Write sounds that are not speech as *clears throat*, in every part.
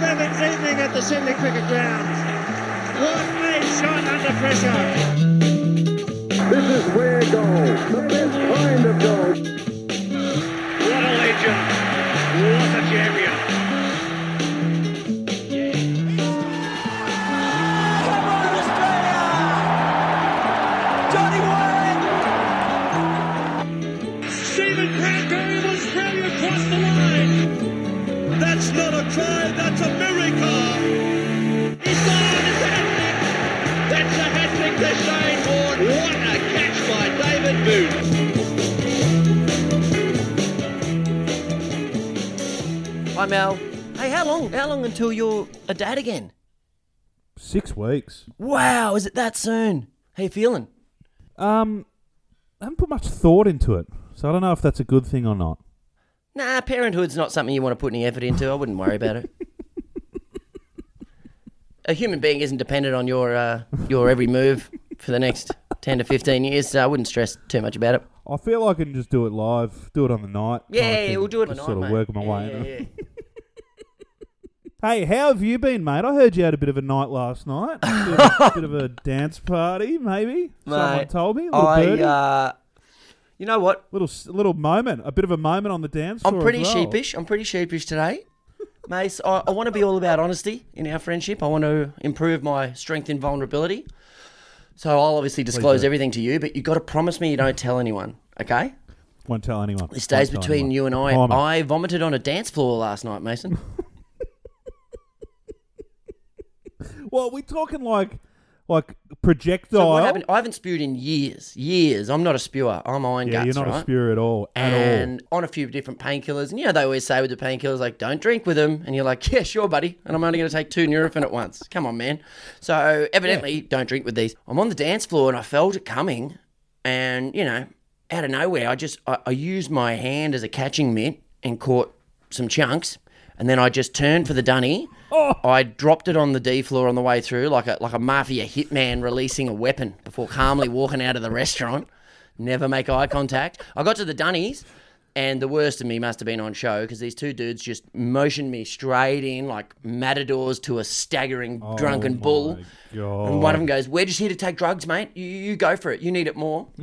Bevan's evening at the Sydney Cricket Ground. What a shot under pressure. This is where goal, the best kind of goal. What a legend. What a champion. Hi Mel. Hey, how long? How long until you're a dad again? Six weeks. Wow, is it that soon? How you feeling? Um, I haven't put much thought into it, so I don't know if that's a good thing or not. Nah, parenthood's not something you want to put any effort into. I wouldn't worry about it. a human being isn't dependent on your uh, your every move for the next ten to fifteen years, so I wouldn't stress too much about it. I feel like I can just do it live, do it on the night. of Yeah, we'll do it just tonight, sort of mate. work my Yeah, way. yeah, in. yeah. *laughs* Hey, how have you been, mate? I heard you had a bit of a night last night. A bit of a, *laughs* bit of a dance party, maybe. Someone told me. A little I, birdie. uh, you know what? little little moment, a bit of a moment on the dance floor. I'm pretty well. sheepish. I'm pretty sheepish today. *laughs* Mace, I, I want to be all about honesty in our friendship. I want to improve my strength in vulnerability. So I'll obviously disclose everything to you, but you've got to promise me you don't tell anyone, okay? Won't tell anyone. This stays Won't tell between anyone. you and I. Promise. I vomited on a dance floor last night, Mason. *laughs* Well, we're talking like like projectile. So what happened? I haven't spewed in years. Years. I'm not a spewer. I'm iron Yeah, guts, you're not right? a spewer at all. At all. and on a few different painkillers. And you know, they always say with the painkillers, like, don't drink with them. And you're like, *laughs* yeah, sure, buddy. And I'm only going to take two Nurofen at once. Come on, man. So evidently, don't drink with these. I'm on the dance floor and I felt it coming. And, you know, out of nowhere, I just, I, I used my hand as a catching mitt and caught some chunks. And then I just turned for the dunny. Oh. I dropped it on the D floor on the way through, like a like a mafia hitman releasing a weapon before calmly walking out of the restaurant. Never make eye contact. I got to the dunnies, and the worst of me must have been on show because these two dudes just motioned me straight in like matadors to a staggering oh drunken Oh bull. God. And one of them goes, "We're just here to take drugs, mate. You, you go for it. You need it more." *laughs*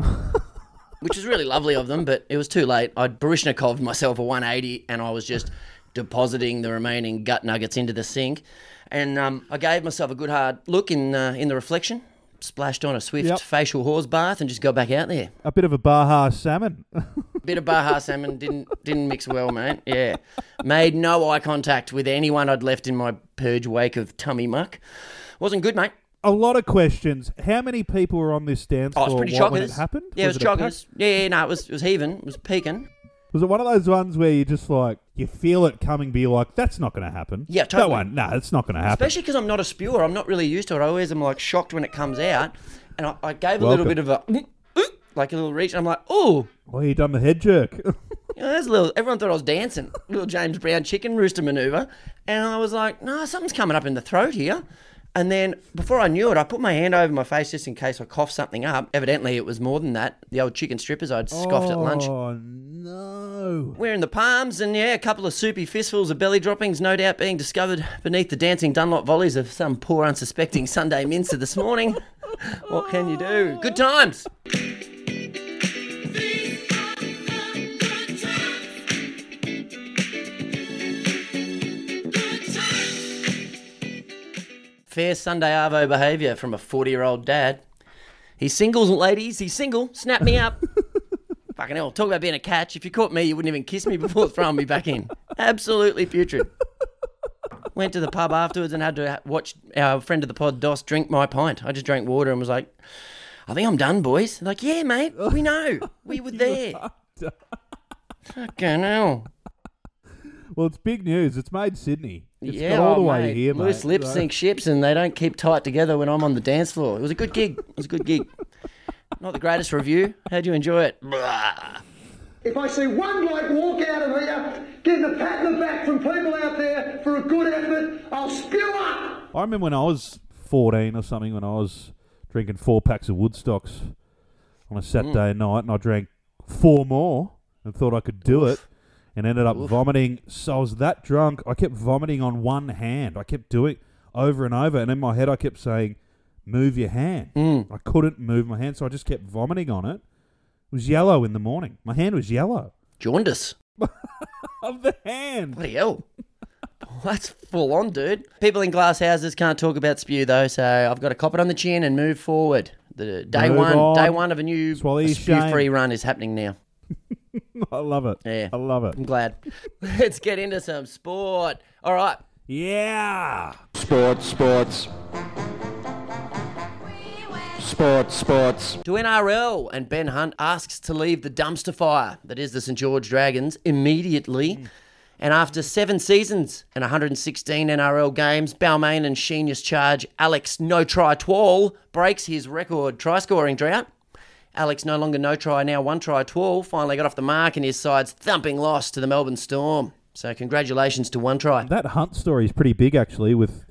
Which is really lovely of them, but it was too late. I'd Baryshnikoved myself a 180, and I was just depositing the remaining gut nuggets into the sink. And um, I gave myself a good hard look in uh, in the reflection, splashed on a swift Yep. facial horse bath, and just got back out there. a bit of a Baja salmon. *laughs* Bit of Baja salmon didn't didn't mix well, mate. Yeah, made no eye contact with anyone I'd left in my purge wake of tummy muck. Wasn't good, mate. a lot of questions. How many people were on this dance floor Oh, it's floor pretty when it happened? Yeah, it was, a pack- Yeah, yeah, no, it was it was heaving. It was peaking. Was it one of those ones where you just like you feel it coming, be like, "That's not going to happen." Yeah, That totally. one, no, it's not going to happen. Especially because I'm not a spewer. I'm not really used to it. I always am like shocked when it comes out. And I, I gave a little bit of a, like a little reach. And I'm like, oh, well, you done the head jerk. *laughs* you know, there's a little, everyone thought I was dancing. little James Brown chicken rooster maneuver. And I was like, no, something's coming up in the throat here. And then before I knew it, I put my hand over my face just in case I coughed something up. Evidently, it was more than that. The old chicken strippers I'd scoffed at lunch. Oh no! Wearing the palms and yeah, a couple of soupy fistfuls of belly droppings, no doubt being discovered beneath the dancing Dunlop volleys of some poor unsuspecting Sunday mincer this morning. What can you do? Good times. Fair Sunday Arvo behaviour from a 40 year old dad. He's single, ladies. He's single. Snap me up. *laughs* Fucking hell. Talk about being a catch. If you caught me, you wouldn't even kiss me before throwing me back in. Absolutely putrid. Went to the pub afterwards and had to watch our friend of the pod, Dos, drink my pint. I just drank water and was like, I think I'm done, boys. They're like, yeah, mate. We know. We were *laughs* there. Fucking hell. Well, it's big news. It's made Sydney. It's yeah, got all the oh, way mate. here, Loose mate. lips So- sink ships, and they don't keep tight together when I'm on the dance floor. It was a good gig. It was a good gig. Not the greatest review. How'd you enjoy it? Blah. If I see one bloke walk out of here getting a pat in the back from people out there for a good effort, I'll spew up. I remember when I was 14 or something, when I was drinking four packs of Woodstocks on a Saturday Mm. night, and I drank four more and thought I could do it. And ended up vomiting. So I was that drunk, I kept vomiting on one hand. I kept doing over and over, and in my head, I kept saying, "Move your hand." Mm. I couldn't move my hand, so I just kept vomiting on it. It was yellow in the morning. My hand was yellow. Jaundice. *laughs* Of the hand. What Bloody hell. *laughs* That's full on, dude. People in glass houses can't talk about spew though, so I've got to cop it on the chin and move forward. The day Move one, on. day one of a new spew-free run is happening now. *laughs* I love it. Yeah. I love it. I'm glad. *laughs* Let's get into some sport. All right. Yeah. Sports, sports. Sports, sports. To NRL, and Ben Hunt asks to leave the dumpster fire that is the St George Dragons immediately. Mm. And after seven seasons and 116 NRL games, Balmain and Sheena's charge Alex No Try Twal breaks his record try scoring drought. Alex no longer no try, now one try Twal finally got off the mark in his side's thumping loss to the Melbourne Storm. So congratulations to one try. That Hunt story is pretty big, actually, with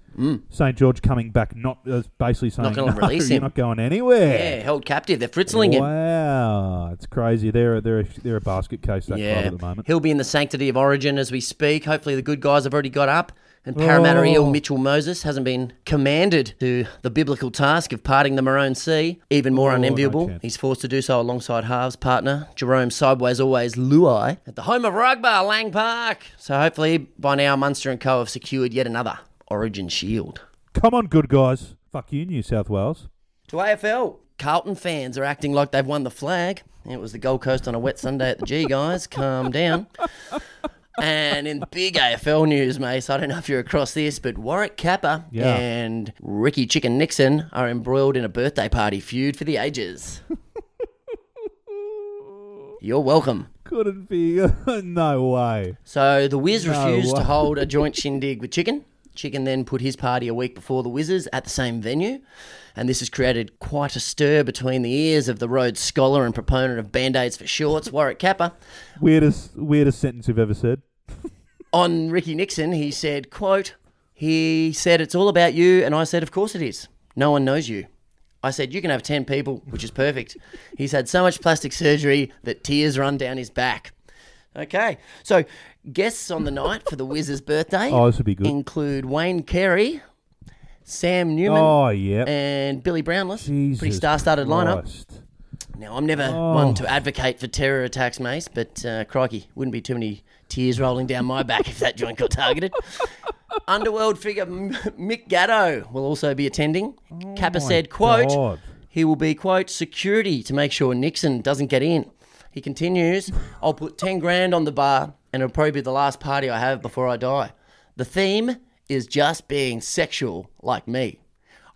St. George coming back, not uh, basically saying, Mm. gonna *laughs* no, release you're him." not going anywhere. Yeah, held captive. They're fritzling him. Wow, it's crazy. They're they're a, they're a basket case that Yeah, club at the moment. he'll be in the sanctity of origin as we speak. Hopefully, the good guys have already got up. And Parramatta Oh. Eel Mitchell Moses hasn't been commanded to the biblical task of parting the Maroon Sea. Even more Oh, unenviable, chance. he's forced to do so alongside halves partner Jarome Sideways Always Luai at the home of Rugby, Lang Park. So hopefully, by now, Munster and Co have secured yet another Origin shield. Come on, good guys. Fuck you, New South Wales. To AFL, Carlton fans are acting like they've won the flag. It was the Gold Coast on a wet Sunday at the G, guys. Calm down. And in big AFL news, Mace, I don't know if you're across this, but Warwick Capper Yeah. and Ricky Chicken Nixon are embroiled in a birthday party feud for the ages. *laughs* You're welcome. Couldn't be. *laughs* no way. So the Wiz No refused to hold a joint shindig with Chicken. Chicken then put his party a week before the Wizzers at the same venue. And this has created quite a stir between the ears of the Rhodes scholar and proponent of band-aids for shorts, Warwick Capper. Weirdest weirdest sentence you've ever said. *laughs* On Ricky Nixon, he said, quote, he said, it's all about you. And I said, of course it is. No one knows you. I said, you can have 10 people, which is perfect. He's had so much plastic surgery that tears run down his back. Okay, so guests on the night for the Wiz's birthday Oh, this would be good. include Wayne Carey, Sam Newman, Oh yeah. and Billy Brownless. Jesus Pretty star-studded lineup. Christ. Now, I'm never Oh. one to advocate for terror attacks, Mace, but uh, crikey, wouldn't be too many tears rolling down my back *laughs* if that joint got targeted. *laughs* Underworld figure M- Mick Gatto will also be attending. Capper Oh my said, quote, God. he will be, quote, security to make sure Nixon doesn't get in. He continues, I'll put 10 grand on the bar and it'll probably be the last party I have before I die. The theme is just being sexual like me.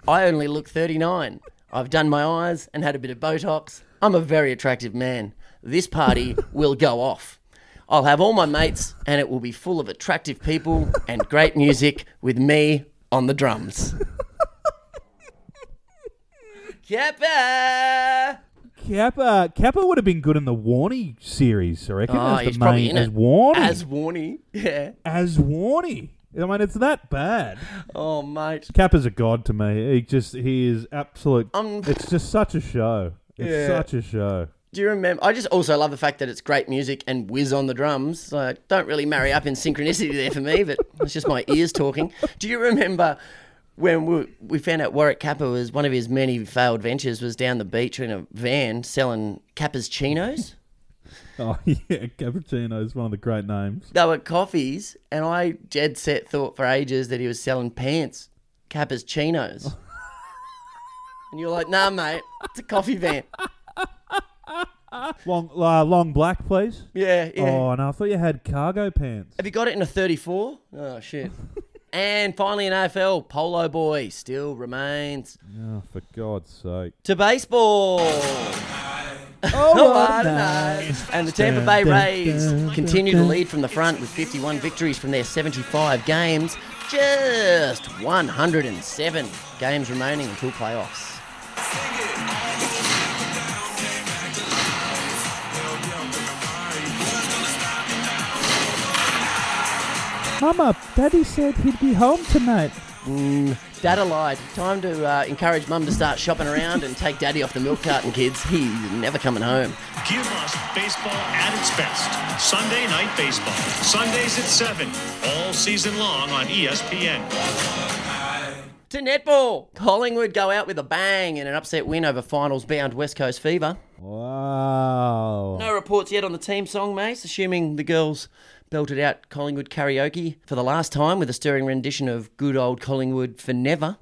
I only look 39. I've done my eyes and had a bit of Botox. I'm a very attractive man. This party *laughs* will go off. I'll have all my mates and it will be full of attractive people and great music with me on the drums. *laughs* Capper! Capper Capper would have been good in the Warney series, I reckon. Oh, as he's the probably main, in as it. Warney. As Warney. Yeah. as Warney. I mean, it's that bad. Oh, mate. Capper's a god to me. He just he is absolute. Um, it's just such a show. It's Yeah. such a show. Do you remember? I just also love the fact that it's great music and whiz on the drums. So don't really marry up in synchronicity there for me, but it's just my ears talking. Do you remember when we, we found out Warwick Capper was one of his many failed ventures was down the beach in a van selling Capper's chinos? *laughs* Oh yeah, Cappuccino is one of the great names. They were coffees, and I dead set thought for ages that he was selling pants, Capper's chinos. *laughs* and you're like, nah, mate, it's a coffee van. Long, uh, long black, please. Yeah, yeah. Oh no, I thought you had cargo pants. Have you got it in a 34? Oh, shit. *laughs* and finally, in AFL, Polo Boy still remains. Oh, for God's sake! To baseball. Oh, *laughs* oh What a night. And the Tampa Bay Rays continue to lead from the front with 51 victories from their 75 games. Just 107 games remaining until playoffs. Mama, Daddy said he'd be home tonight. Dad lied. Time to uh, encourage Mum to start shopping around and take Daddy off the milk carton, kids. He's never coming home. Give us baseball at its best. Sunday night baseball. Sundays at 7. All season long on ESPN. To netball, Collingwood go out with a bang in an upset win over finals-bound West Coast Fever. Wow. No reports yet on the team song, Mace, assuming the girls belted out Collingwood karaoke for the last time with a stirring rendition of good old Collingwood for never.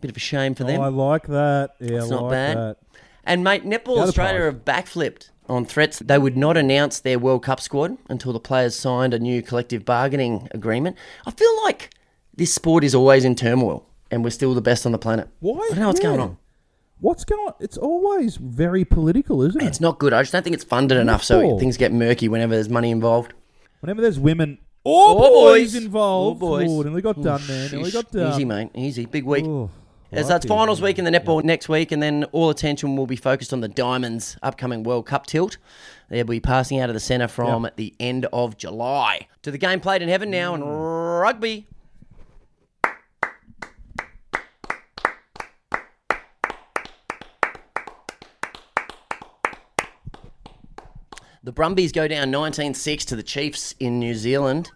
Bit of a shame for them. Oh, I like that. Yeah, It's I not like bad. that. And mate, Netball Australia have backflipped on threats they would not announce their World Cup squad until the players signed a new collective bargaining agreement. I feel like this sport is always in turmoil, and we're still the best on the planet. Why? I don't know what's going on. What's going on? It's always very political, isn't it? It's not good. I just don't think it's funded enough, so things get murky whenever there's money involved. Whenever there's women or, Or boys, boys. involved, Or boys. Oh, nearly got done, man. Nearly got done. Easy, mate. Easy. Big week. Oh, so it's lucky. finals week in the netball next week, and then all attention will be focused on the Diamonds' upcoming World Cup tilt. They'll be passing out of the centre from the end of July. To the game played in heaven now in mm. rugby. The Brumbies go down 19-6 to the Chiefs in New Zealand.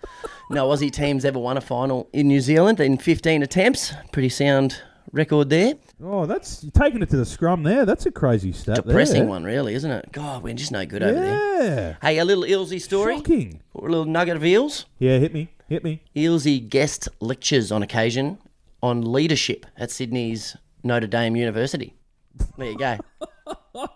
No Aussie teams ever won a final in New Zealand in 15 attempts. Pretty sound record there. Oh, that's you're taking it to the scrum there. That's a crazy stat. Depressing there. one, really, isn't it? God, we're just no good over there. Yeah. Hey, a little Ealesy story. Shocking. Or a little nugget of Eales. Yeah, hit me. Hit me. Ealesy guest lectures on occasion on leadership at Sydney's Notre Dame University. There you go. *laughs*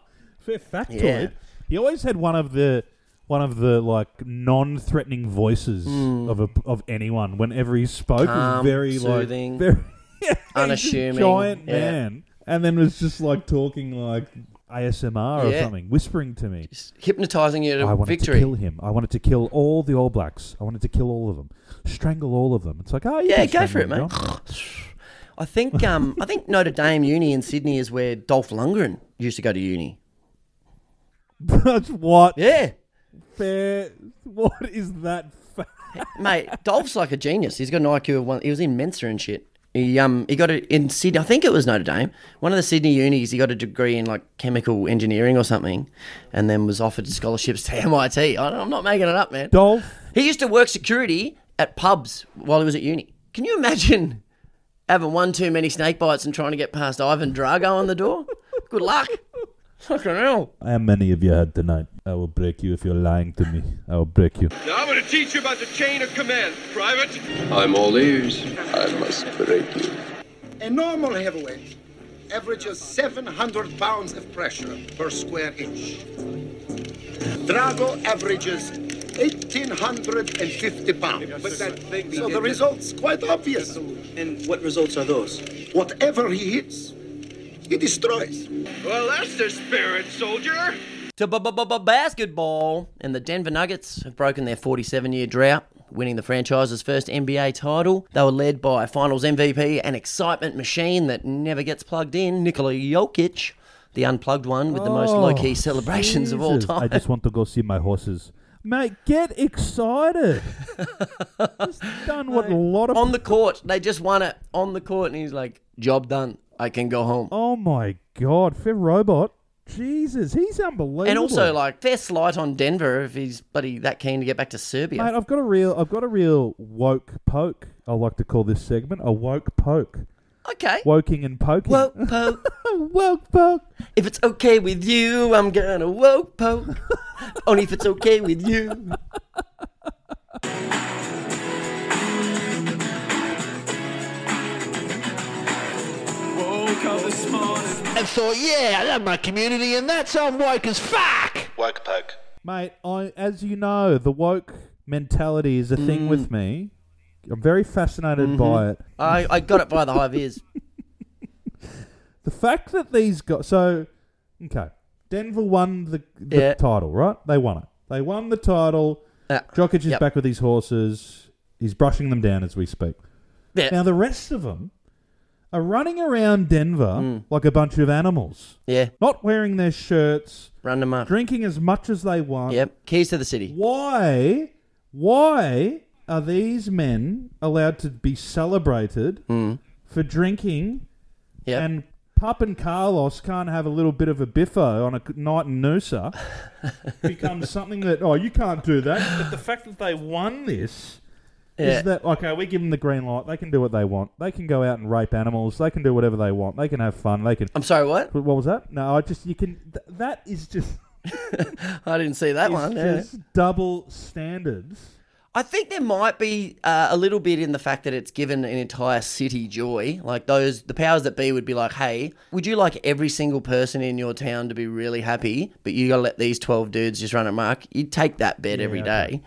Fair factoid. Yeah. He always had one of the one of the like non-threatening voices of a, of anyone whenever he spoke. Hmm. Calm, was very soothing, like *laughs* very yeah, he's a unassuming, giant yeah. man, and then was just like talking like ASMR or Yeah. something, whispering to me. Hypnotising you to I wanted victory. to kill him. I wanted to kill all the All Blacks. I wanted to kill all of them, strangle all of them. It's like, oh, Yeah, go for it, strangle mate. John. *sighs* I think um, I think Notre Dame Uni in Sydney is where Dolph Lundgren used to go to uni. That's what Yeah. fair. What is that? Fa- Mate, Dolph's like a genius. He's got an IQ of one. He was in Mensa and shit. He um he got it in Sydney. I think it was Notre Dame. One of the Sydney unis. He got a degree in like chemical engineering or something, and then was offered scholarships to *laughs* MIT. I don't- I'm not making it up, man. Dolph. He used to work security at pubs while he was at uni. Can you imagine having one too many snake bites and trying to get past Ivan Drago on the door? Good luck. Fucking hell. How many of you had tonight? I will break you if you're lying to me. I will break you. Now I'm going to teach you about the chain of command, Private. I'm all ears. I must break you. A normal heavyweight averages 700 pounds of pressure per square inch. Drago averages 1,850 pounds. But that thing So the result's quite obvious. And what results are those? Whatever he hits, he destroys. Well, that's the spirit, soldier. to b- b- b- basketball. And the Denver Nuggets have broken their 47 year drought, winning the franchise's first NBA title. They were led by finals MVP and excitement machine that never gets plugged in, Nikola Jokic, the unplugged one with the most Oh, low key celebrations of all time. I just want to go see my horses. Mate, get excited. *laughs* just done what a lot of on the court, they just won it on the court, and he's like, "Job done. I can go home." Oh my god, Fair Robot. Jesus, he's unbelievable. and also, like, fair slight on Denver if he's bloody that keen to get back to Serbia. Mate, I've got a real I've got a real woke poke. I like to call this segment a woke poke. okay. Woking and poking. Woke *laughs* poke. woke poke. If it's okay with you, I'm gonna woke poke. *laughs* Only if it's okay with you. And thought, yeah, I love my community, and that's I'm woke as fuck. Woke poke. Mate, I as you know, the woke mentality is a thing Mm. with me. I'm very fascinated Mm-hmm. by it. I, I got it by the high vis. *laughs* The fact that these guys so okay. Denver won the, the Yeah. title, right? They won it. They won the title. Yeah. Jokic is Yep. back with his horses. He's brushing them down as we speak. Yeah. Now the rest of them are running around Denver Mm. like a bunch of animals, Yeah. not wearing their shirts, Run them up. drinking as much as they want. Yep. Keys to the city. Why? Why are these men allowed to be celebrated Mm. for drinking, Yep. and Pup and Carlos can't have a little bit of a biffo on a night in Noosa *laughs* becomes something that oh you can't do that. But the fact that they won this Yeah. is that okay? We give them the green light. They can do what they want. They can go out and rape animals. They can do whatever they want. They can have fun. They can. I'm sorry, what? What was that? No, I just you can. Th- that is just *laughs* I didn't see that one. yeah. just double standards. I think there might be uh, a little bit in the fact that it's given an entire city joy. Like those, the powers that be would be like, "Hey, would you like every single person in your town to be really happy, but you got to let these twelve dudes just run amok?" You'd take that bet every day.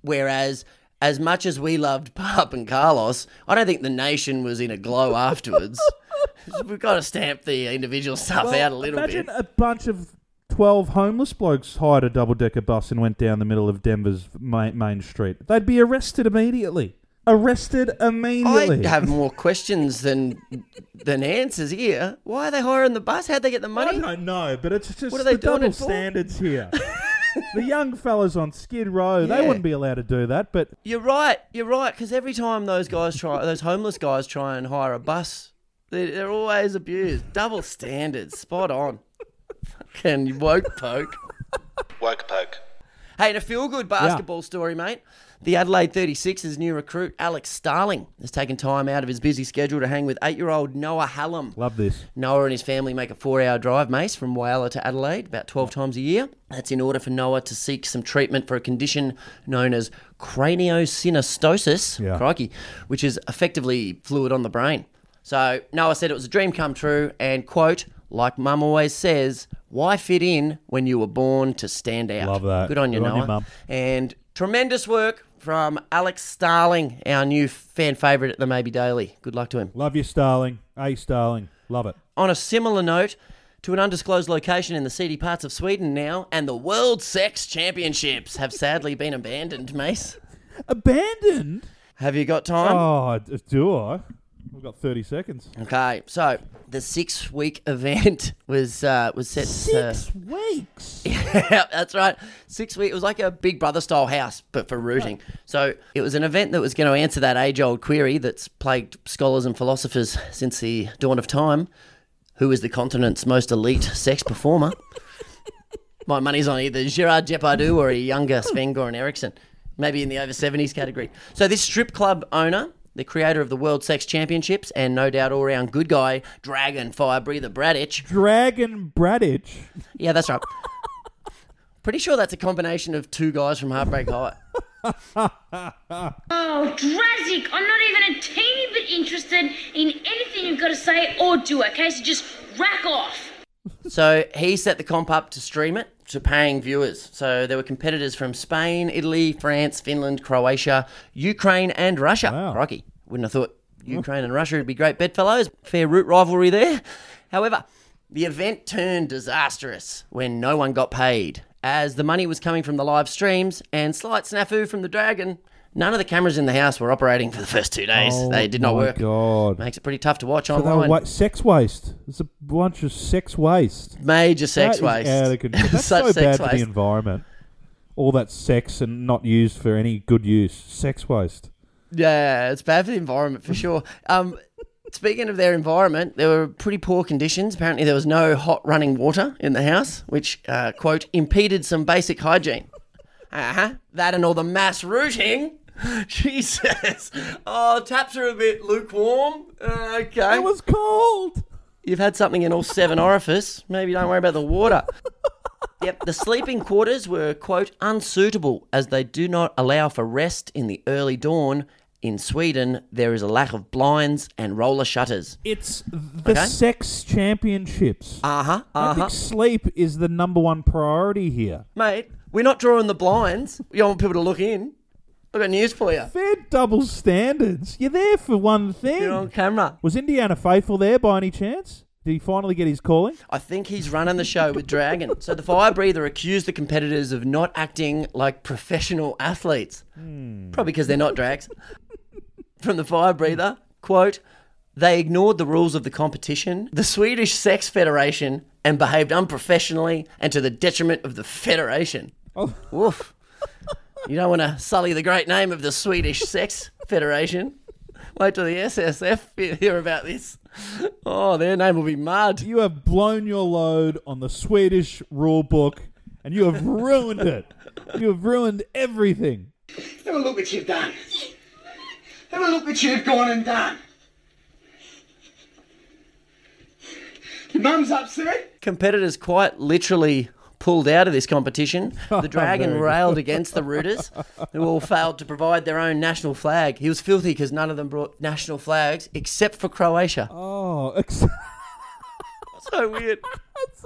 Whereas, as much as we loved *laughs* Pup and Carlos, I don't think the nation was in a glow afterwards. *laughs* We've got to stamp the individual stuff Well, out a little imagine bit. Imagine a bunch of twelve homeless blokes hired a double decker bus and went down the middle of Denver's main, main street. They'd be arrested immediately. Arrested immediately. I have more questions than than answers here. Why are they hiring the bus? How'd they get the money? I don't know, but it's just What are they the doing double standards here. *laughs* the young fellas on Skid Row, they Yeah. wouldn't be allowed to do that, but You're right. You're right. Because every time those guys try, those homeless guys try and hire a bus, they're, they're always abused. Double standards. Spot on. Fucking woke poke. Woke poke. Hey, and a feel good basketball story, mate. The Adelaide 36ers new recruit, Alex Starling, has taken time out of his busy schedule to hang with eight year old Noah Hallam. love this. Noah and his family make a four hour drive, Mace, from Whyalla to Adelaide about 12 times a year. That's in order for Noah to seek some treatment for a condition known as craniosynostosis, Yeah. crikey, which is effectively fluid on the brain. So Noah said it was a dream come true and, quote, like mum always says, why fit in when you were born to stand out? Love that. Good on you, Good on you, Mum. And tremendous work from Alex Starling, our new fan favourite at the Maybe Daily. Good luck to him. Love you, Starling. Hey, Starling. Love it. On a similar note, to an undisclosed location in the seedy parts of Sweden now, and the World Sex Championships have sadly been abandoned, Mace. Abandoned? Have you got time? Oh, do I? We've got 30 seconds. Okay, so the six-week *laughs* event was uh, was set. to- Six weeks. Yeah, *laughs* that's right. Six week. It was like a Big Brother style house, but for rooting. So it was an event that was going to answer that age-old query that's plagued scholars and philosophers since the dawn of time: Who is the continent's most elite sex performer? *laughs* My money's on either Gerard Depardieu or a younger Sven Goran Eriksson, maybe in the over 70s category. So this strip club owner. The creator of the World Sex Championships and no doubt all round good guy, Dragon Fire Breather Bradich, Dragon Bradich. yeah, that's right. Pretty sure that's a combination of two guys from Heartbreak High. *laughs* Oh, Drazic, I'm not even a teeny bit interested in anything you've got to say or do, okay? So just rack off. So he set the comp up to stream it to paying viewers. So there were competitors from Spain, Italy, France, Finland, Croatia, Ukraine, and Russia. Wow. Rocky. Wouldn't have thought Ukraine and Russia would be great bedfellows. Fair root rivalry there. However, the event turned disastrous when no one got paid, as the money was coming from the live streams and slight snafu from the Dragon. None of the cameras in the house were operating for the first two days. Oh they did not work. God. Makes it pretty tough to watch So online. wa- sex waste. It's a bunch of sex waste. Major sex That waste. *laughs* *laughs* That's Such so sex bad for the environment. All that sex and not used for any good use. Sex waste. Yeah, it's bad for the environment for sure. Um, speaking of their environment, there were pretty poor conditions. Apparently, there was no hot running water in the house, which, uh, quote, impeded some basic hygiene. *laughs* Uh huh. That and all the mass rooting. *laughs* Jesus. Oh, taps are a bit lukewarm. Uh, okay. It was cold. You've had something in all seven *laughs* orifice. Maybe don't worry about the water. Yep, the sleeping quarters were, quote, unsuitable as they do not allow for rest in the early dawn. In Sweden, there is a lack of blinds and roller shutters. It's the Okay. sex championships. Uh huh, I uh huh. think sleep is the number one priority here. Mate, we're not drawing the blinds. You don't want people to look in. I've got news for you. They're double standards. You're there for one thing. You're on camera. Was Indiana Faithful there by any chance? Did he finally get his calling? I think he's running the show with Dragon. So the fire breather accused the competitors of not acting like professional athletes. Probably because they're not drags. From the fire breather, quote, they ignored the rules of the competition, the Swedish Sex Federation, and behaved unprofessionally and to the detriment of the federation. Oh. Woof. You don't want to sully the great name of the Swedish Sex Federation. Wait till the SSF hear about this. Oh, their name will be mud. You have blown your load on the Swedish rule book, and you have ruined it. You have ruined everything. Have a look what you've done. Have a look what you've gone and done. Your mum's upset. Competitors quite literally pulled out of this competition. *laughs* The Dragon Very railed against the Rooters, who all failed to provide their own national flag. He was filthy because none of them brought national flags except for Croatia. Oh, ex- *laughs* So weird.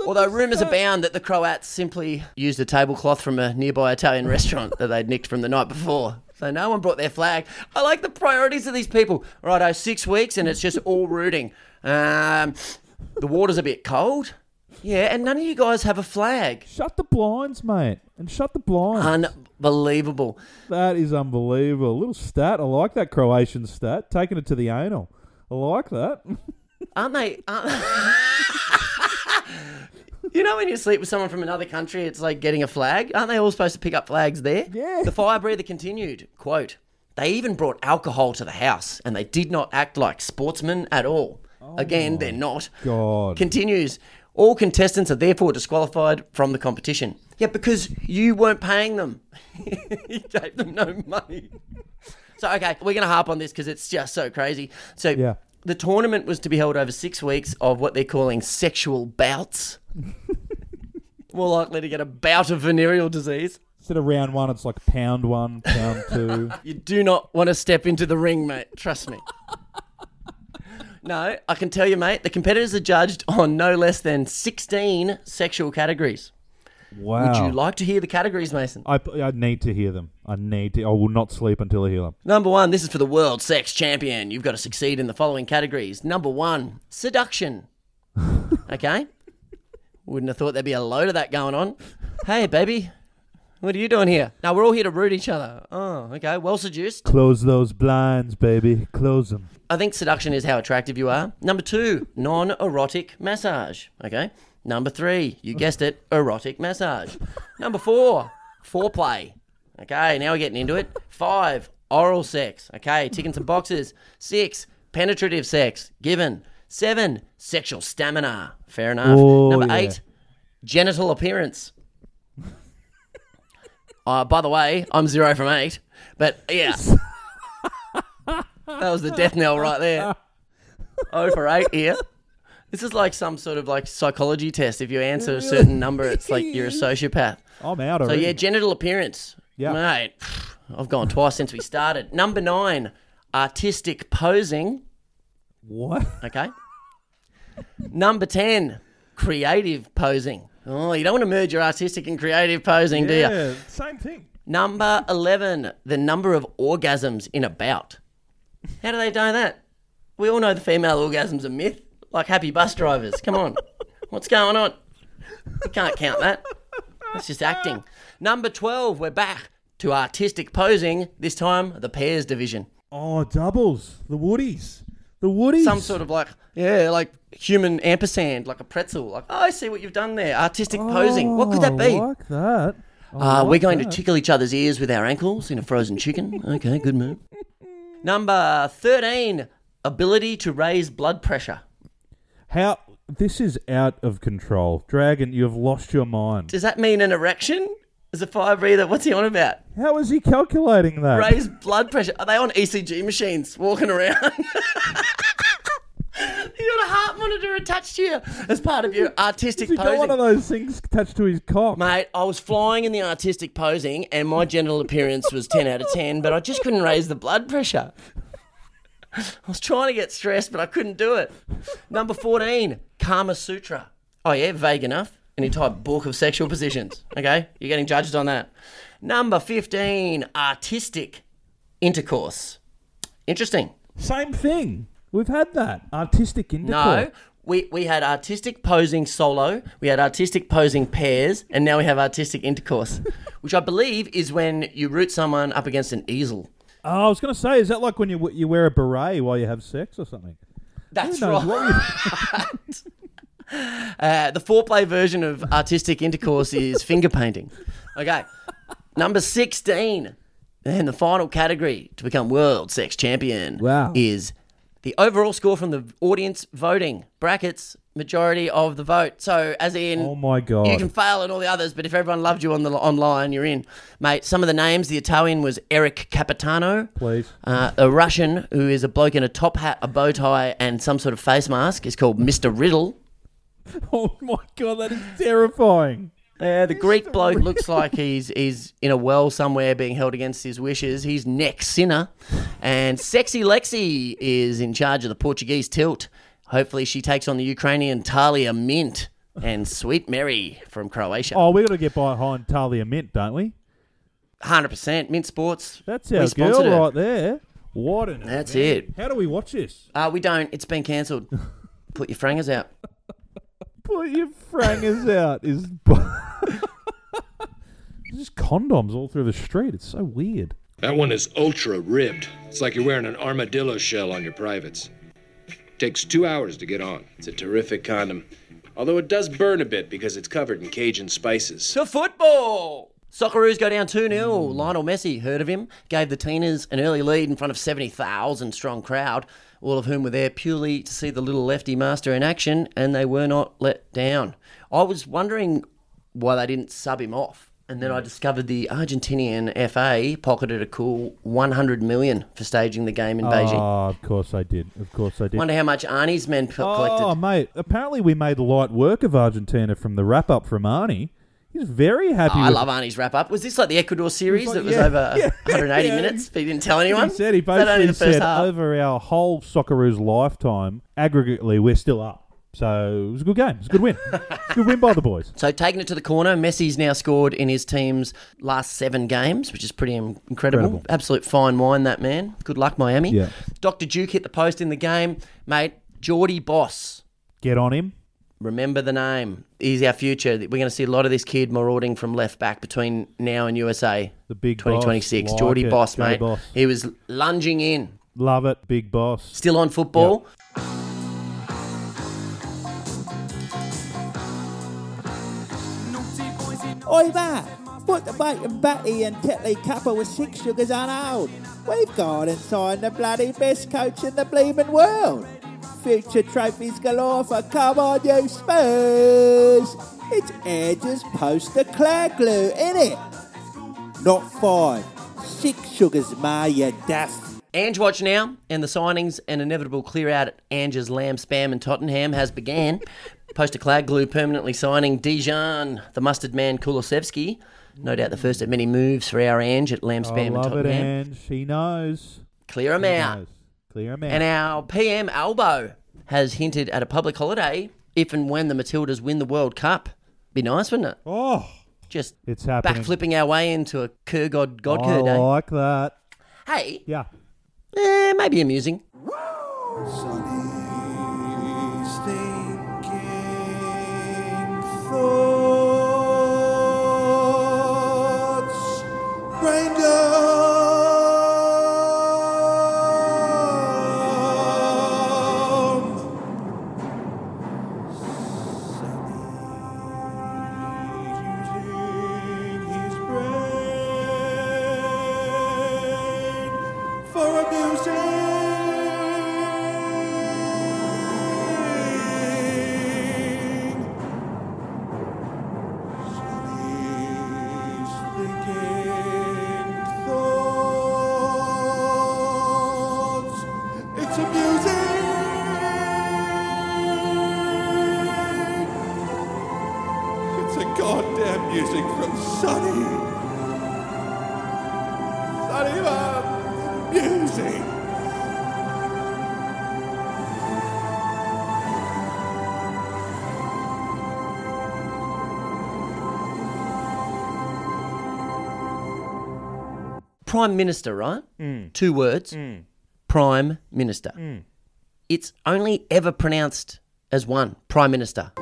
Although rumours abound that the Croats simply used a tablecloth from a nearby Italian restaurant that they'd nicked from the night before. So no one brought their flag. I like the priorities of these people. Righto, six weeks and it's just all rooting. Um, the water's a bit cold. Yeah, and none of you guys have a flag. shut the blinds, mate, and shut the blinds. Unbelievable. that is unbelievable. little stat. I like that Croatian stat. Taking it to the anal. I like that. *laughs* Aren't they? Aren't... *laughs* you know when you sleep with someone from another country, it's like getting a flag. Aren't they all supposed to pick up flags there? Yeah. The fire breather continued. Quote: They even brought alcohol to the house, and they did not act like sportsmen at all. Oh Again, they're not. God. Continues. All contestants are therefore disqualified from the competition. Yeah, because you weren't paying them. *laughs* you gave them no money. So, okay, we're going to harp on this because it's just so crazy. So, Yeah. The tournament was to be held over six weeks of what they're calling sexual bouts. *laughs* More likely to get a bout of venereal disease. Instead of round one, it's like pound one, pound two. *laughs* You do not want to step into the ring, mate. Trust me. *laughs* No, I can tell you, mate, the competitors are judged on no less than 16 sexual categories. Wow. Would you like to hear the categories, Mason? I, I need to hear them. I need to. I will not sleep until I hear them. Number one, this is for the world sex champion. You've got to succeed in the following categories. Number one, seduction. *laughs* Okay? Wouldn't have thought there'd be a load of that going on. Hey, baby, what are you doing here? Now, we're all here to root each other. Oh, okay. Well seduced. Close those blinds, baby. Close them. I think seduction is how attractive you are. Number two, non erotic massage. Okay. Number three, you guessed it, erotic massage. Number four, foreplay. Okay, now we're getting into it. Five, oral sex. Okay, ticking some boxes. Six, penetrative sex. Given. Seven, sexual stamina. Fair enough. Oh, Number yeah. eight, genital appearance. *laughs* Uh, by the way, I'm zero from eight, but yeah. *laughs* that was the death knell right there. Oh for eight here. This is like some sort of like psychology test. If you answer a certain number, it's like you're a *laughs* sociopath. I'm out So already. yeah, genital appearance. Yeah. Mate, I've gone twice since we started. Number nine, artistic posing. What? Okay. Number 10, creative posing. Oh, you don't want to merge your artistic and creative posing, do you? Yeah, same thing. Number 11, the number of orgasms in a bout. How do they know that? We all know the female orgasm's a myth, like happy bus drivers. Come on. What's going on? You can't count that. That's just acting. Number 12, we're back to artistic posing, this time the pairs division. Oh, doubles. The Woodies. The Woodies. Some sort of like, yeah, like human ampersand, like a pretzel. Like, oh, I see what you've done there. Artistic posing. What could that be? I like that. I Uh, we're going that. to tickle each other's ears with our ankles in a frozen chicken. Okay, good move. *laughs* Number 13, ability to raise blood pressure. How this is out of control, Dragon. You have lost your mind. Does that mean an erection? Is a fire breather, what's he on about? How is he calculating that? Raise blood pressure. Are they on ECG machines walking around? *laughs* you got a heart monitor attached to you as part of your artistic he got one of those things attached to his cock? Mate, I was flying in the artistic posing and my genital appearance was 10 out of 10, but I just couldn't raise the blood pressure. *laughs* I was trying to get stressed, but I couldn't do it. Number 14, Kama Sutra. Oh, yeah, vague enough. An entire book of sexual positions. Okay, you're getting judged on that. Number 15, artistic intercourse. Interesting. Same thing. We've had that artistic intercourse. No, we, we had artistic posing solo, we had artistic posing pairs, and now we have artistic intercourse, *laughs* which I believe is when you root someone up against an easel. Oh, I was going to say, is that like when you you wear a beret while you have sex or something? That's right. *laughs* Uh, the foreplay version of artistic intercourse is finger painting. Okay. Number 16, And the final category to become world sex champion Wow. is the overall score from the audience voting brackets majority of the vote. So as in Oh my god. you can fail at all the others, but if everyone loved you on the online, you're in, mate. Some of the names: the Italian was Eric Capitano. Please. Uh, a Russian who is a bloke in a top hat, a bow tie, and some sort of face mask is called Mr. Riddle. *laughs* Oh my god, that is terrifying. Yeah, the Greek bloke looks like he's he's in a well somewhere being held against his wishes. He's neck sinner. And Sexy Lexi is in charge of the Portuguese tilt. Hopefully she takes on the Ukrainian Talia Mint and Sweet Mary from Croatia. Oh, we got to get behind Talia Mint, don't we? 100% Mint Sports. That's We our sponsored girl her. right there. What an That's event. it. How do we watch this? Uh, we don't. It's been cancelled. *laughs* Put your frangers out. Put your frangers out is *laughs* just condoms all through the street. It's so weird. That one is ultra ribbed. It's like you're wearing an armadillo shell on your privates. Takes two hours to get on. It's a terrific condom. Although it does burn a bit because it's covered in Cajun spices. To football. Socceroos go down 2 0. Lionel Messi, heard of him, gave the Teeners an early lead in front of 70,000 strong crowd, all of whom were there purely to see the little lefty master in action, and they were not let down. I was wondering why they didn't sub him off. And then I discovered the Argentinian FA pocketed a cool 100 million for staging the game in Beijing. Oh, of course I did. Of course I did. Wonder how much Arnie's men co- oh, collected. Oh, mate. Apparently, we made light work of Argentina from the wrap up from Arnie. He's very happy Oh, I love Arnie's wrap up. Was this like the Ecuador series like- that was yeah, over yeah, 180 yeah. minutes, but he didn't tell anyone? He said he basically only the first said half? over our whole Socceroos lifetime, aggregately, we're still up. So it was a good game. It was a good win. A good win by the boys. So taking it to the corner, Messi's now scored in his team's last seven games, which is pretty incredible. Incredible. Absolute fine wine, that man. Good luck, Miami. Yeah. Dr. Duke hit the post in the game. Mate, Jordy Bos. Get on him. Remember the name. He's our future. We're going to see a lot of this kid marauding from left back between now and USA. The big 2026. boss. Like Jordy it. Boss, mate. Boss. He was lunging in. Love it. Big boss. Still on football. Oi there! Put the bacon Batty and Tetley Kappa with six sugars on hold. We've gone and signed the bloody best coach in the bleeming world. Future trophies galore for come on you Spurs. It's Edge's Postecoglou, innit? Not five. Six sugars, ma, you daft. Ange Watch now, and the signings and inevitable clear out at Ange's Lamb Spam in Tottenham has began. Postecoglou permanently signing Dijon, the mustard man Kulusevski. No doubt the first of many moves for our Ange at Lamb I Spam in love it, Ange. He knows. Clear 'em He out. knows. Clear him out. And our PM Albo has hinted at a public holiday if and when the Matildas win the World Cup. Be nice, wouldn't it? Oh, Just it's happening. backflipping our way into a Kerr God God I Kerr day. like that. Hey, Yeah. eh, maybe amusing. Thoughts, Prime Minister, right? Mm. Two words. Prime Minister. Mm. It's only ever pronounced as one. Prime Minister.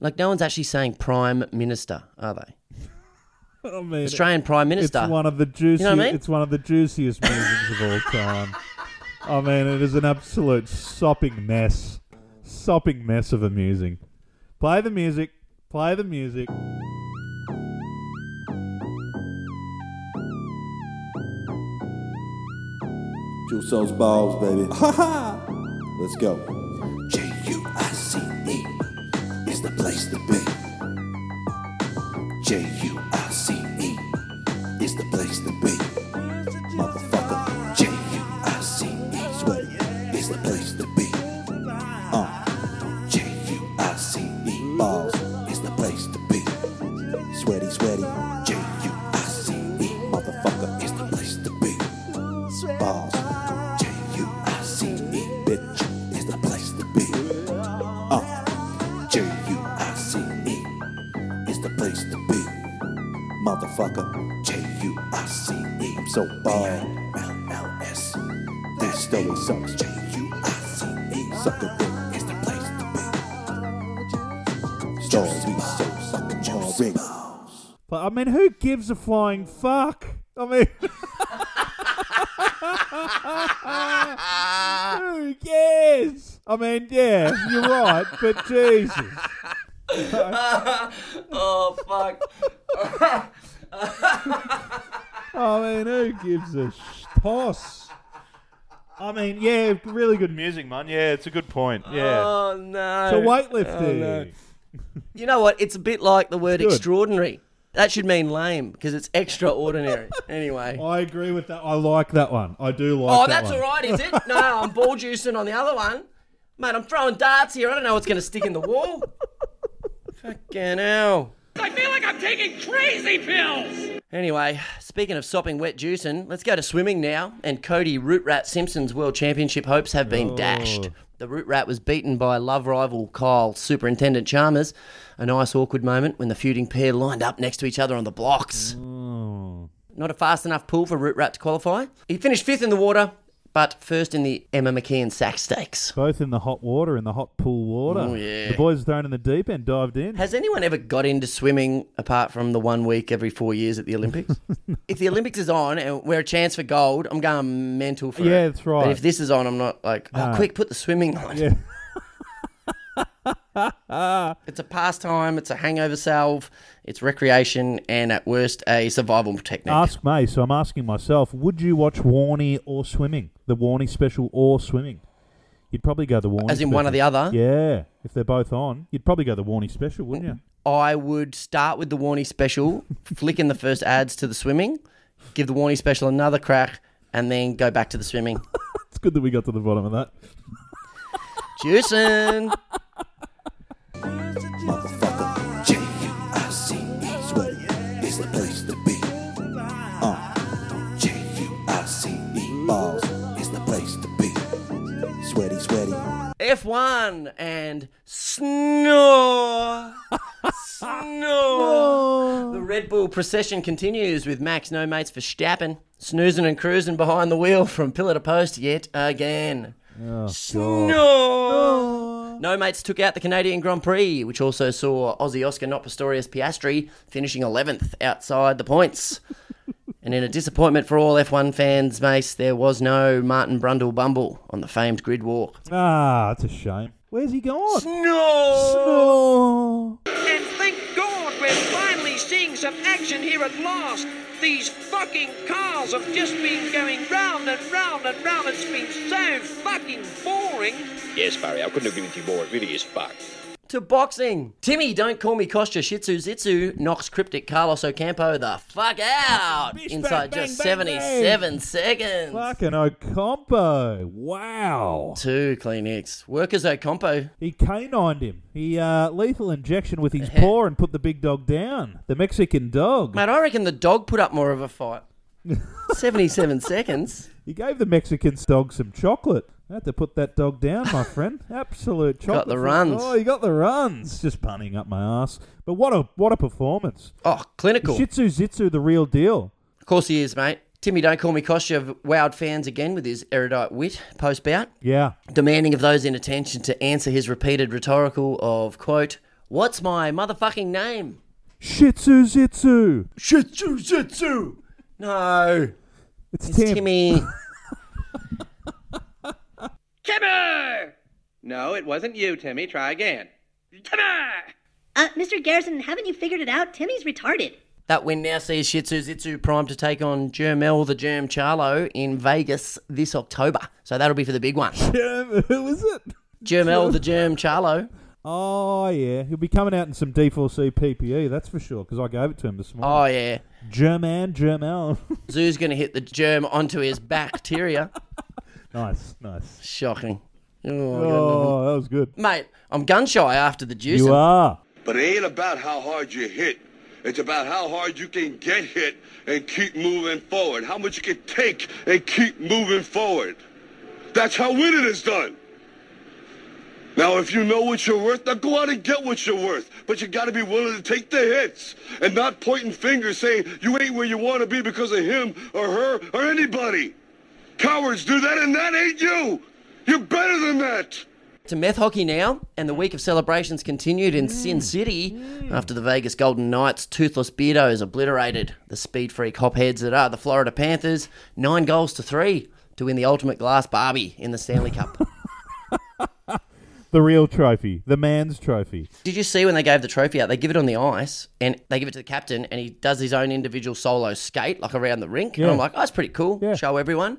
Like no one's actually saying Prime Minister, are they? *laughs* I mean, Australian Prime Minister. It's one of the juiciest. You know what I mean? It's one of the juiciest musings of all time. I mean, it is an absolute sopping mess, sopping mess of amusing. Play the music. Play the music. Juice those balls, baby. Let's go. J-U-I-C-E is the place to be. J-U-I-C-E mean, who gives a flying fuck? I mean, *laughs* who cares? I mean, yeah, you're right, but Jesus. *laughs* oh fuck. *laughs* I mean, who gives a sh- toss? I mean, yeah, really good music, man. Yeah, it's a good point. Yeah. Oh no. So weightlifting. Oh, no. You know what? It's a bit like the word Good. extraordinary. That should mean lame because it's extraordinary. *laughs* anyway. I agree with that. I like that one. I do like Oh, that that's one. all right, is it? *laughs* No, I'm ball juicing on the other one. Mate, I'm throwing darts here. I don't know what's going to stick in the wall. Fucking hell. I feel like I'm taking crazy pills! Anyway, speaking of sopping wet juicing, let's go to swimming now. And Cody Root Rat Simpson's World Championship hopes have been oh. dashed. The Root Rat was beaten by love rival Kyle Superintendent Chalmers. A nice awkward moment when the feuding pair lined up next to each other on the blocks. Oh. Not a fast enough pull for Root Rat to qualify. He finished fifth in the water, but first in the Emma McKeon Sack Stakes. Both in the hot water, in the hot pool water. Oh, yeah. The boys thrown in the deep end, dived in. Has anyone ever got into swimming apart from the one week every four years at the Olympics? *laughs* if the Olympics is on and we're a chance for gold, I'm going mental for it. Yeah, that's right. But if this is on, I'm not like, oh, No. quick, put the swimming on. Yeah. *laughs* It's a pastime, it's a hangover salve, it's recreation, and at worst, a survival technique. Ask me. So I'm asking myself, would you watch Warney or swimming? The Warney special or swimming? You'd probably go the Warney As in one or the other? Yeah. If they're both on, you'd probably go the Warney special, wouldn't you? I would start with the Warney special, *laughs* flick in the first ads to the swimming, give the Warney special another crack, and then go back to the swimming. *laughs* It's good that we got to the bottom of that. Juicing. F1 and snore. snore. The Red Bull procession continues with Max No Mates Verstappen snoozing and cruising behind the wheel from pillar to post yet again. Oh, Snore. No Mates took out the Canadian Grand Prix, which also saw Aussie Oscar not Pistorius Piastri finishing 11th outside the points. And in a disappointment for all F1 fans, Mace, there was no Martin Brundle Bumble on the famed grid walk. Ah, that's a shame. Where's he gone? No. And thank God we're finally seeing some action here at last. These fucking cars have just been going round and round and round. It's been so fucking boring. Yes, Barry, I couldn't agree with you more. It really is fucked. To boxing. Timmy, don't call me Kostya Shitsu Zitsu knocks cryptic Carlos Ocampo the fuck out inside bang, just bang, bang. 77 seconds. Fucking Ocampo. Wow. Two clean hits. Workers Ocampo. He canined him. He uh, lethal injection with his *laughs* paw and put the big dog down. The Mexican dog. Mate, I reckon the dog put up more of a fight. *laughs* 77 seconds. He gave the Mexican dog some chocolate. I had to put that dog down, my friend. *laughs* Absolute chocolate. the for- runs. Oh, you got the runs. Just punning up my ass. But what a what a performance. Oh, clinical. Shih Tzu Zitsu, the real deal. Of course he is, mate. Timmy, don't call me Kostya, wowed fans again with his erudite wit post bout, Yeah. demanding of those in attention to answer his repeated rhetorical of, quote, What's my motherfucking name? Shih Tzu Zitsu. Shitsu Zitsu. No. It's, It's Tim. Timmy. *laughs* Timmy! No, it wasn't you, Timmy. Try again. Timmy! Uh, Mr. Garrison, haven't you figured it out? Timmy's retarded. That win now sees Shih Tzu Zitsu Prime to take on Jermell the Germ Charlo in Vegas this October. So that'll be for the big one. *laughs* Germ, who is it? Jermell the *laughs* Germ Charlo. Oh yeah, he'll be coming out in some D4C PPE. That's for sure. Because I gave it to him this morning. Oh, morning. yeah. German, Germel. *laughs* Zoo's going to hit the germ onto his bacteria. Nice, nice. Shocking. Oh, Oh, that was good. Mate, I'm gun shy after the juice. You are. But it ain't about how hard you hit. It's about how hard you can get hit and keep moving forward. How much you can take and keep moving forward. That's how winning is done. Now, if you know what you're worth, now go out and get what you're worth. But you got to be willing to take the hits and not pointing fingers saying you ain't where you want to be because of him or her or anybody. Cowards do that, and that ain't you. You're better than that. To meth hockey now, and the week of celebrations continued in Sin mm. City mm. after the Vegas Golden Knights toothless beardos obliterated the speed freak hopheads that are the Florida Panthers, nine goals to three to win the ultimate glass Barbie in the Stanley Cup. *laughs* The real trophy, the man's trophy. Did you see when they gave the trophy out? They give it on the ice and they give it to the captain, and he does his own individual solo skate like around the rink. And Yeah. I'm like, oh, that's pretty cool. Show everyone.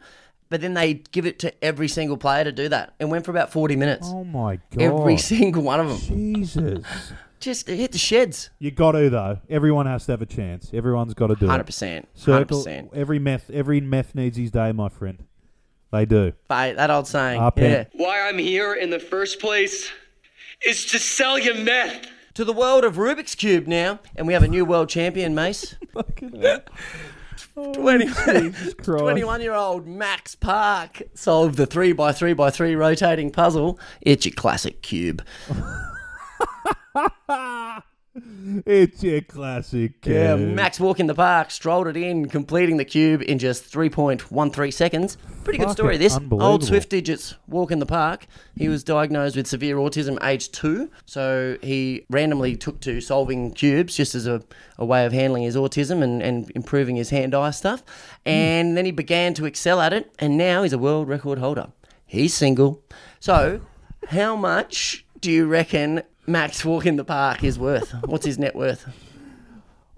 But then they give it to every single player to do that. It went for about 40 minutes. Oh my god! Every single one of them. Jesus. Just hit the sheds. You got to though. Everyone has to have a chance. Everyone's got to do it. 100%, Circle. 100%. Every meth. Every meth needs his day, my friend. They do. Mate, that old saying. Up yeah. in. Why I'm here in the first place is to sell you meth. To the world of Rubik's Cube now, and we have a new world champion, Mace. *laughs* 20, 21 *laughs* *laughs* year old Max Park solved the 3x3x3 rotating puzzle. It's your classic cube. *laughs* *laughs* It's your classic. Yeah. Max walk in the park, strolled it in, completing the cube in just 3.13 seconds. Pretty good story, this. Old Swift Digits walk in the park. He was diagnosed with severe autism age two, so he randomly took to solving cubes just as a, a way of handling his autism and, and improving his hand eye stuff. Hmm. And then he began to excel at it, and now he's a world record holder. He's single. So, how much do you reckon Max Walk in the Park is worth? What's his net worth?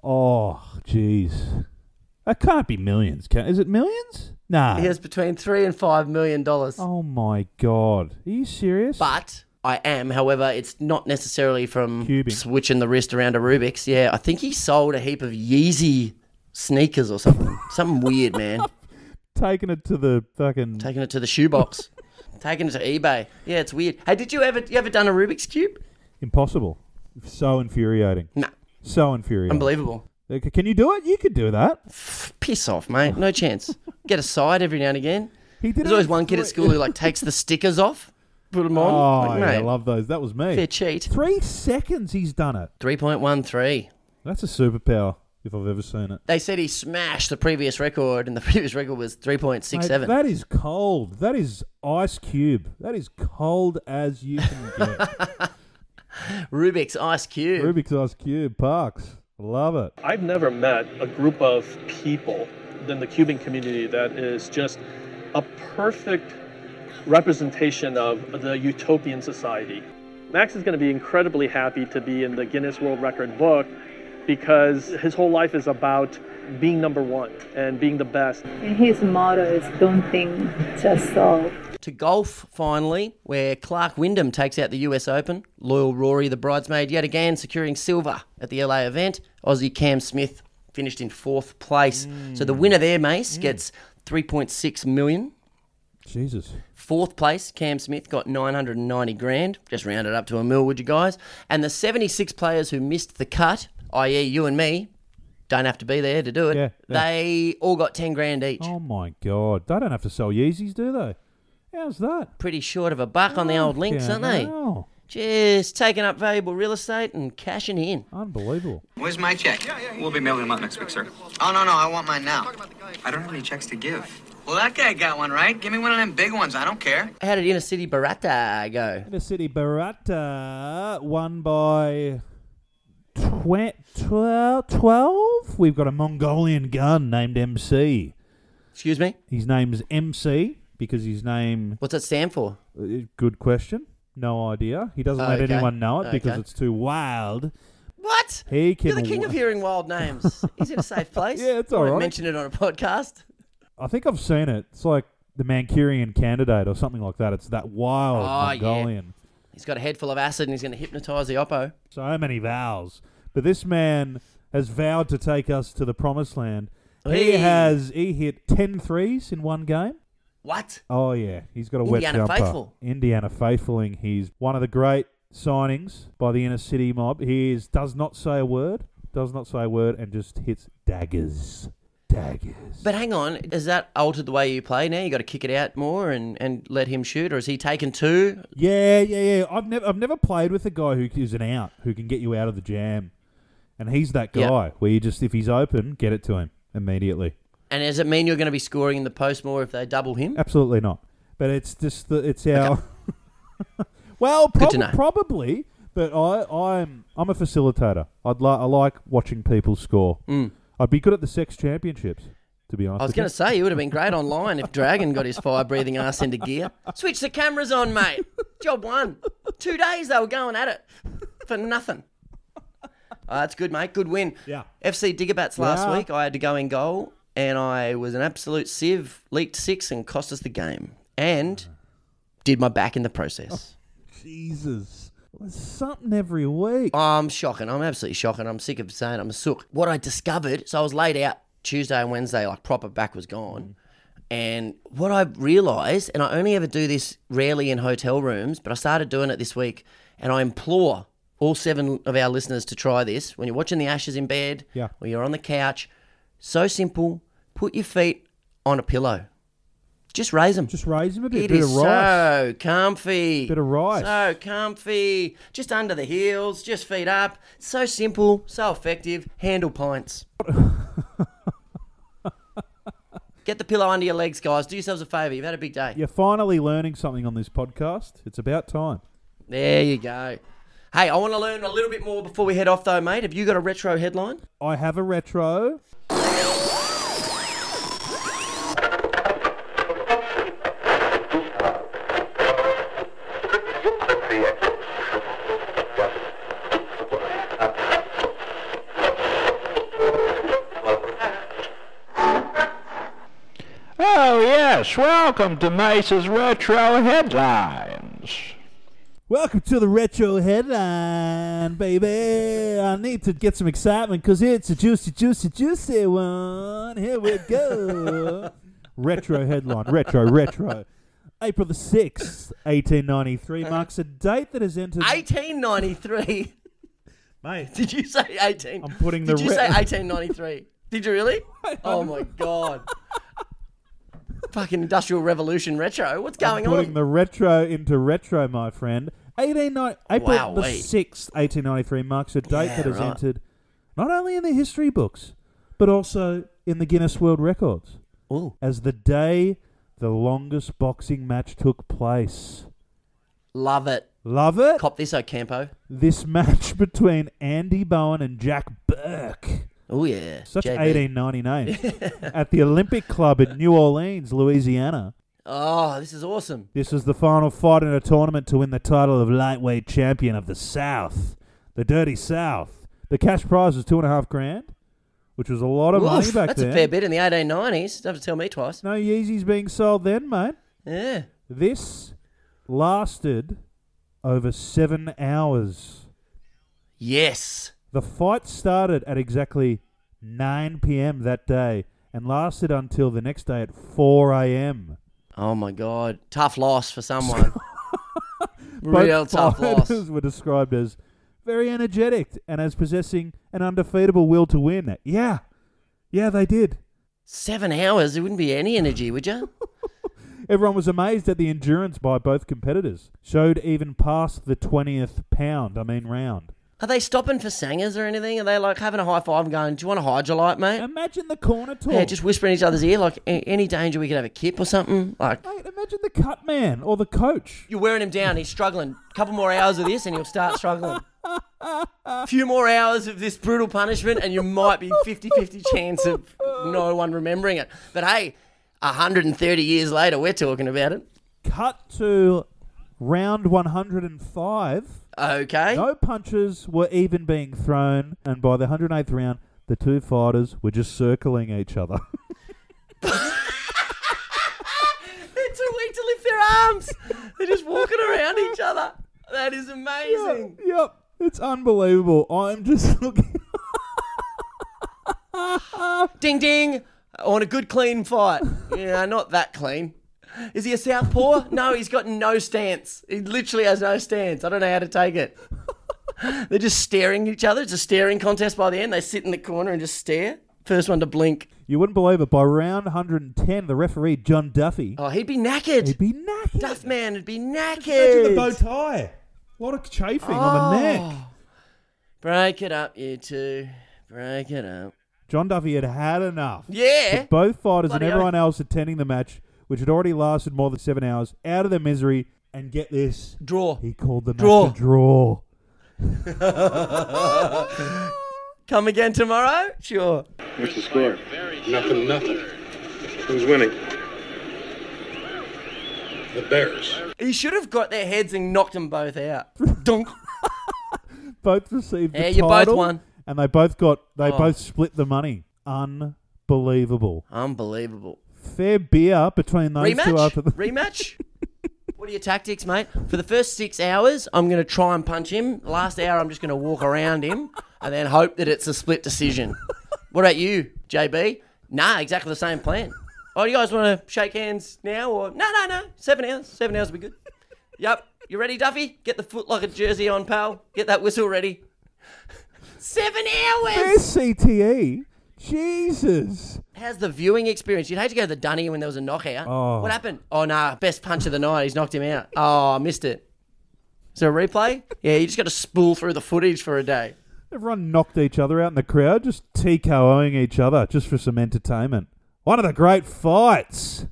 Oh, jeez. That can't be millions. Can, is it millions? Nah. He has between three and five million dollars. Oh my god. Are you serious? But I am, however, it's not necessarily from Cubing. switching the wrist around a Rubik's. Yeah, I think he sold a heap of Yeezy sneakers or something. something weird, man. *laughs* Taking it to the fucking. Taking it to the shoebox. *laughs* Taking it to eBay. Yeah, it's weird. Hey, did you ever you ever done a Rubik's cube? Impossible. So infuriating. Nah. So infuriating. Unbelievable. Can you do it? You could do that. Piss off, mate. No *laughs* chance. Get a side every now and again. He did There's always one kid at school who like takes the *laughs* stickers off, put them on. Oh, like, yeah, I mate, love those. That was me. fair cheat. Three seconds he's done it. Three point one three. That's a superpower if I've ever seen it. They said he smashed the previous record, and the *laughs* previous record was three point six Mate, seven. that is cold. That is ice cube. That is cold as you can get. Rubik's Ice Cube. Rubik's ice cube. Parks. Love it. I've never met a group of people in the cubing community that is just a perfect representation of the utopian society. Max is going to be incredibly happy to be in the Guinness World Record book because his whole life is about being number one and being the best. And his motto is don't think, just solve. To golf, finally, where Clark Wyndham takes out the US Open. Loyal Rory, the bridesmaid, yet again securing silver at the LA event. Aussie Cam Smith finished in fourth place. So the winner there, Mace, mm. gets 3.6 million. Jesus. Fourth place, Cam Smith got 990 grand. Just rounded up to a mil, would you guys? And the 76 players who missed the cut, i.e., you and me, don't have to be there to do it. Yeah, yeah. They all got 10 grand each. Oh my god. They don't have to sell Yeezys, do they? How's that? Pretty short of a buck on the oh, old links, aren't they? hell. Just taking up valuable real estate and cashing in. Unbelievable. Where's my check? We'll be mailing them out next week, sir. Oh, no, no, I want mine now. I don't have any checks to give. Well, that guy got one, right? Give me one of them big ones. I don't care. How did Inner City Barata go? Inner City Barata won by tw- 12, 12? We've got a Mongolian gun named MC. Excuse me? His name's MC because his name. What's that stand for? Good question. No idea. He doesn't let Okay. anyone know it because Okay. it's too wild. What? He can. You're the king of hearing wild names. Is it a safe *laughs* place. Yeah, it's I all won't right. Mention it on a podcast. I think I've seen it. It's like the Manchurian candidate or something like that. It's that wild Oh, yeah. Mongolian. He's got a head full of acid and he's going to hypnotise the oppo. So many vows. But this man has vowed to take us to the promised land. Hey. He has he hit 10 threes in one game. What? Oh yeah, he's got a wet Indiana jumper. faithful. Indiana faithfuling. He's one of the great signings by the inner city mob. He is, does not say a word, does not say a word, and just hits daggers, daggers. But hang on, has that altered the way you play now? You got to kick it out more and, and let him shoot, or has he taken two? Yeah, yeah, yeah. I've never I've never played with a guy who is an out who can get you out of the jam, and he's that guy where you just if he's open, get it to him immediately. And does it mean you're going to be scoring in the post more if they double him? Absolutely not. But it's just the, it's our. *laughs* well, Good prob- probably. But I, I'm I'm a facilitator. I'd li- I like watching people score. Mm. I'd be good at the sex championships, to be honest. I was going to say, you would have been great online if Dragon got his fire breathing ass into gear. Switch the cameras on, mate. Job one. Two days they were going at it for nothing. Uh, that's good, mate. Good win. Yeah. FC Diggerbats last Yeah. week, I had to go in goal, and I was an absolute sieve, leaked six, and cost us the game. And did my back in the process. Oh, Jesus, there's something every week. I'm shocking. I'm absolutely shocking. I'm sick of saying I'm a sook. What I discovered, so I was laid out Tuesday and Wednesday, like proper back was gone. And what I realised, and I only ever do this rarely in hotel rooms, but I started doing it this week, and I implore all seven of our listeners to try this. When you're watching the Ashes in bed, Yeah. or you're on the couch, so simple. Put your feet on a pillow. Just raise them. Just raise them a bit. It bit is of rice. so comfy. Bit of rice. So comfy. Just under the heels, just feet up. So simple, so effective. Handle pints. *laughs* Get the pillow under your legs, guys. Do yourselves a favour. You've had a big day. You're finally learning something on this podcast. It's about time. There you go. Hey, I want to learn a little bit more before we head off, though, mate. Have you got a retro headline? I have a retro. Yes. Welcome to Mace's Retro Headlines. Welcome to the retro headline, baby. I need to get some excitement because it's a juicy, juicy, juicy one. Here we go. *laughs* retro headline, retro, retro. April the 6th, 1893 marks a date that has entered. 1893. Mate. *laughs* Did you say 18? I'm putting Did the you re- say 1893? Did you really? *laughs* Oh, my God. Fucking Industrial Revolution retro. What's going I'm putting on? the retro into retro, my friend. 189 April the wait. 6th, 1893 marks a date Yeah, that has right. entered not only in the history books, but also in the Guinness World Records Ooh. as the day the longest boxing match took place. Love it. Love it? Cop this, Ocampo. This match *laughs* between Andy Bowen and Jack Burke. Oh, yeah. Such JB. 1899 *laughs* at the Olympic Club in New Orleans, Louisiana. Oh, this is awesome. This was the final fight in a tournament to win the title of lightweight champion of the South, the Dirty South. The cash prize was two and a half grand, which was a lot of money back that's then. That's a fair bit in the 1890s. Don't have to tell me twice. No Yeezys being sold then, mate. Yeah. This lasted over seven hours. Yes. The fight started at exactly 9 p.m. that day and lasted until the next day at 4 a.m. Oh, my God. Tough loss for someone. *laughs* *laughs* Real tough loss. were described as very energetic and as possessing an undefeatable will to win. Yeah, yeah, they did. Seven hours, there wouldn't be any energy, would you? *laughs* Everyone was amazed at the endurance by both competitors. Showed even past the 20th pound, I mean round. Are they stopping for sangers or anything? Are they like having a high five and going, Do you want a Hydralyte, mate? Imagine the corner talk. Yeah, just whispering in each other's ear, like, "A- any danger we could have a kip or something? Like, Mate, imagine the cut man or the coach. you're wearing him down, he's struggling. A couple more hours of this and he'll start struggling. A *laughs* few more hours of this brutal punishment and you might be 50 50 chance of no one remembering it. But hey, 130 years later, we're talking about it. Cut to Round 105. Okay. No punches were even being thrown, and by the 108th round, the two fighters were just circling each other. *laughs* *laughs* They're too weak to lift their arms. They're just walking around each other. That is amazing. yep, it's unbelievable. I'm just *laughs* looking. Ding ding. I want a good clean fight. Yeah, not that clean. Is he a southpaw? No, he's got no stance. He literally has no stance. I don't know how to take it. *laughs* They're just staring at each other. It's a staring contest by the end. They sit in the corner and just stare. First one to blink. You wouldn't believe it. By round 110, the referee, John Duffy. Oh, he'd be knackered. He'd be knackered. Duff man would be knackered. Imagine the bow tie. What a lot of chafing on the oh. neck. Oh. Break it up, you two. Break it up. John Duffy had had enough. Yeah. Put both fighters Bloody and everyone oath. else attending the match, which had already lasted more than seven hours, out of their misery. And get this. Draw. He called the match Draw. a draw. *laughs* Come again tomorrow? Sure. What's the score? Nothing, nothing. Who's winning? The Bears. He should have got their heads and knocked them both out. *laughs* Dunk. Both received the Yeah, you both won. And they both got, they Oh. both split the money. Unbelievable. Unbelievable. Fair beer between those two after the Rematch? *laughs* what are your tactics, mate? For the first six hours, I'm going to try and punch him. Last hour, I'm just going to walk around him and then hope that it's a split decision. What about you, JB? Nah, exactly the same plan. Oh, do you guys want to shake hands now or no, no, no? Seven hours. Seven hours will be good. Yep. You ready, Duffy? Get the foot like a jersey on, pal. Get that whistle ready. Seven hours. Fair CTE. Jesus. How's the viewing experience? You'd hate to go to the dunny when there was a knockout. Oh. What happened? Oh, nah, best punch of the night. He's knocked him out. Oh, I missed it. Is there a replay? Yeah, you just got to spool through the footage for a day. Everyone knocked each other out in the crowd, just TKOing each other just for some entertainment. One of the great fights.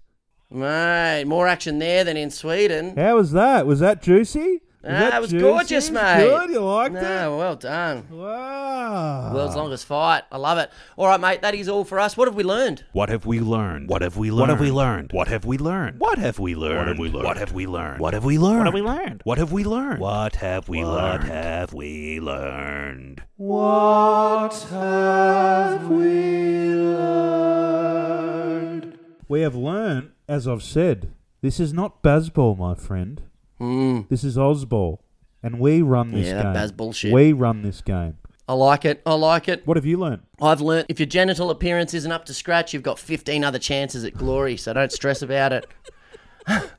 Mate, more action there than in Sweden. How was that? Was that juicy? Was Ah, that that was juicy? gorgeous, It mate. Good, you liked it? Well done. Wow. World's longest fight. I love it. All right, mate, that is all for us. What have we learned? What have we learned? What have we learned? What have we learned? What have we learned? What have we learned? What have we learned? What have we learned? What have we learned? What have we learned? What have we learned? What have we learned? What have we learned? We have learned, as I've said, this is not Bazball, my friend. Mm. This is Ozball. And we run this. Yeah, that game. Baz bullshit. We run this game. I like it. I like it. What have you learned? I've learnt if your genital appearance isn't up to scratch, you've got 15 other chances at glory, so don't stress about it. *laughs* and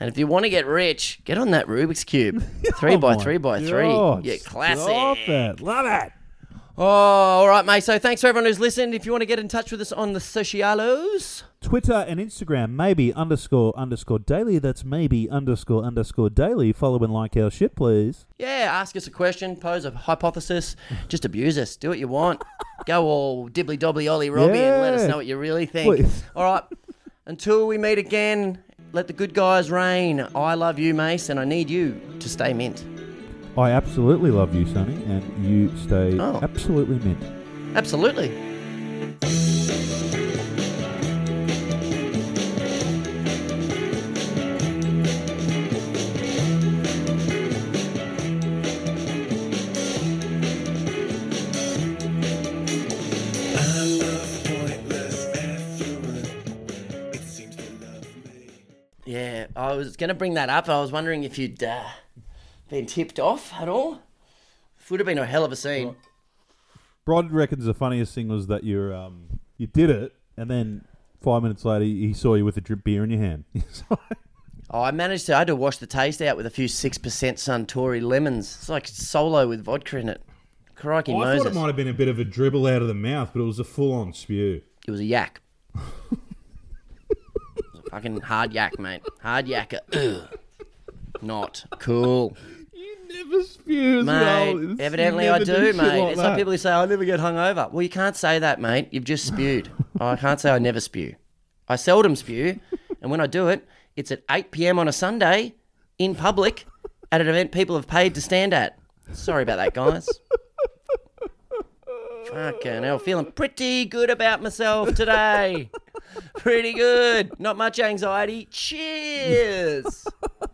if you want to get rich, get on that Rubik's Cube. *laughs* Three Oh by my three by three. God, Yeah, classic. Stop it. Love it. Oh, all right, mate. So thanks for everyone who's listened. If you want to get in touch with us on the socialos, Twitter and Instagram, maybe underscore underscore daily. That's maybe underscore underscore daily. Follow and like our shit, please. yeah, ask us a question, pose a hypothesis, just abuse us. Do what you want. *laughs* Go all dibbly dobbly ollie robbie and let us know what you really think. Please. All right. Until we meet again, let the good guys reign. I love you, Mace, and I need you to stay mint. I absolutely love you, Sonny, and you stay Oh. absolutely mint. Absolutely. Yeah, I was going to bring that up. I was wondering if you'd uh, been tipped off at all. It Would have been a hell of a scene. Rod reckons the funniest thing was that you um you did it, and then five minutes later he saw you with a drip beer in your hand. *laughs* Oh, I managed to. I had to wash the taste out with a few six percent Suntory lemons. It's like solo with vodka in it. Crikey I Moses! I thought it might have been a bit of a dribble out of the mouth, but it was a full-on spew. It was a yak. *laughs* It was a fucking hard yak, mate. Hard yakker. *clears throat* Not cool. Never spew as well. Mate, evidently I do, mate. like it's like people who say, I never get hungover. Well, you can't say that, mate. You've just spewed. oh, *laughs* I can't say I never spew. I seldom spew, and when I do it, it's at 8 p.m. on a Sunday in public at an event people have paid to stand at. Sorry about that, guys. Fucking hell, feeling pretty good about myself today. *laughs* Pretty good. Not much anxiety. Cheers. *laughs*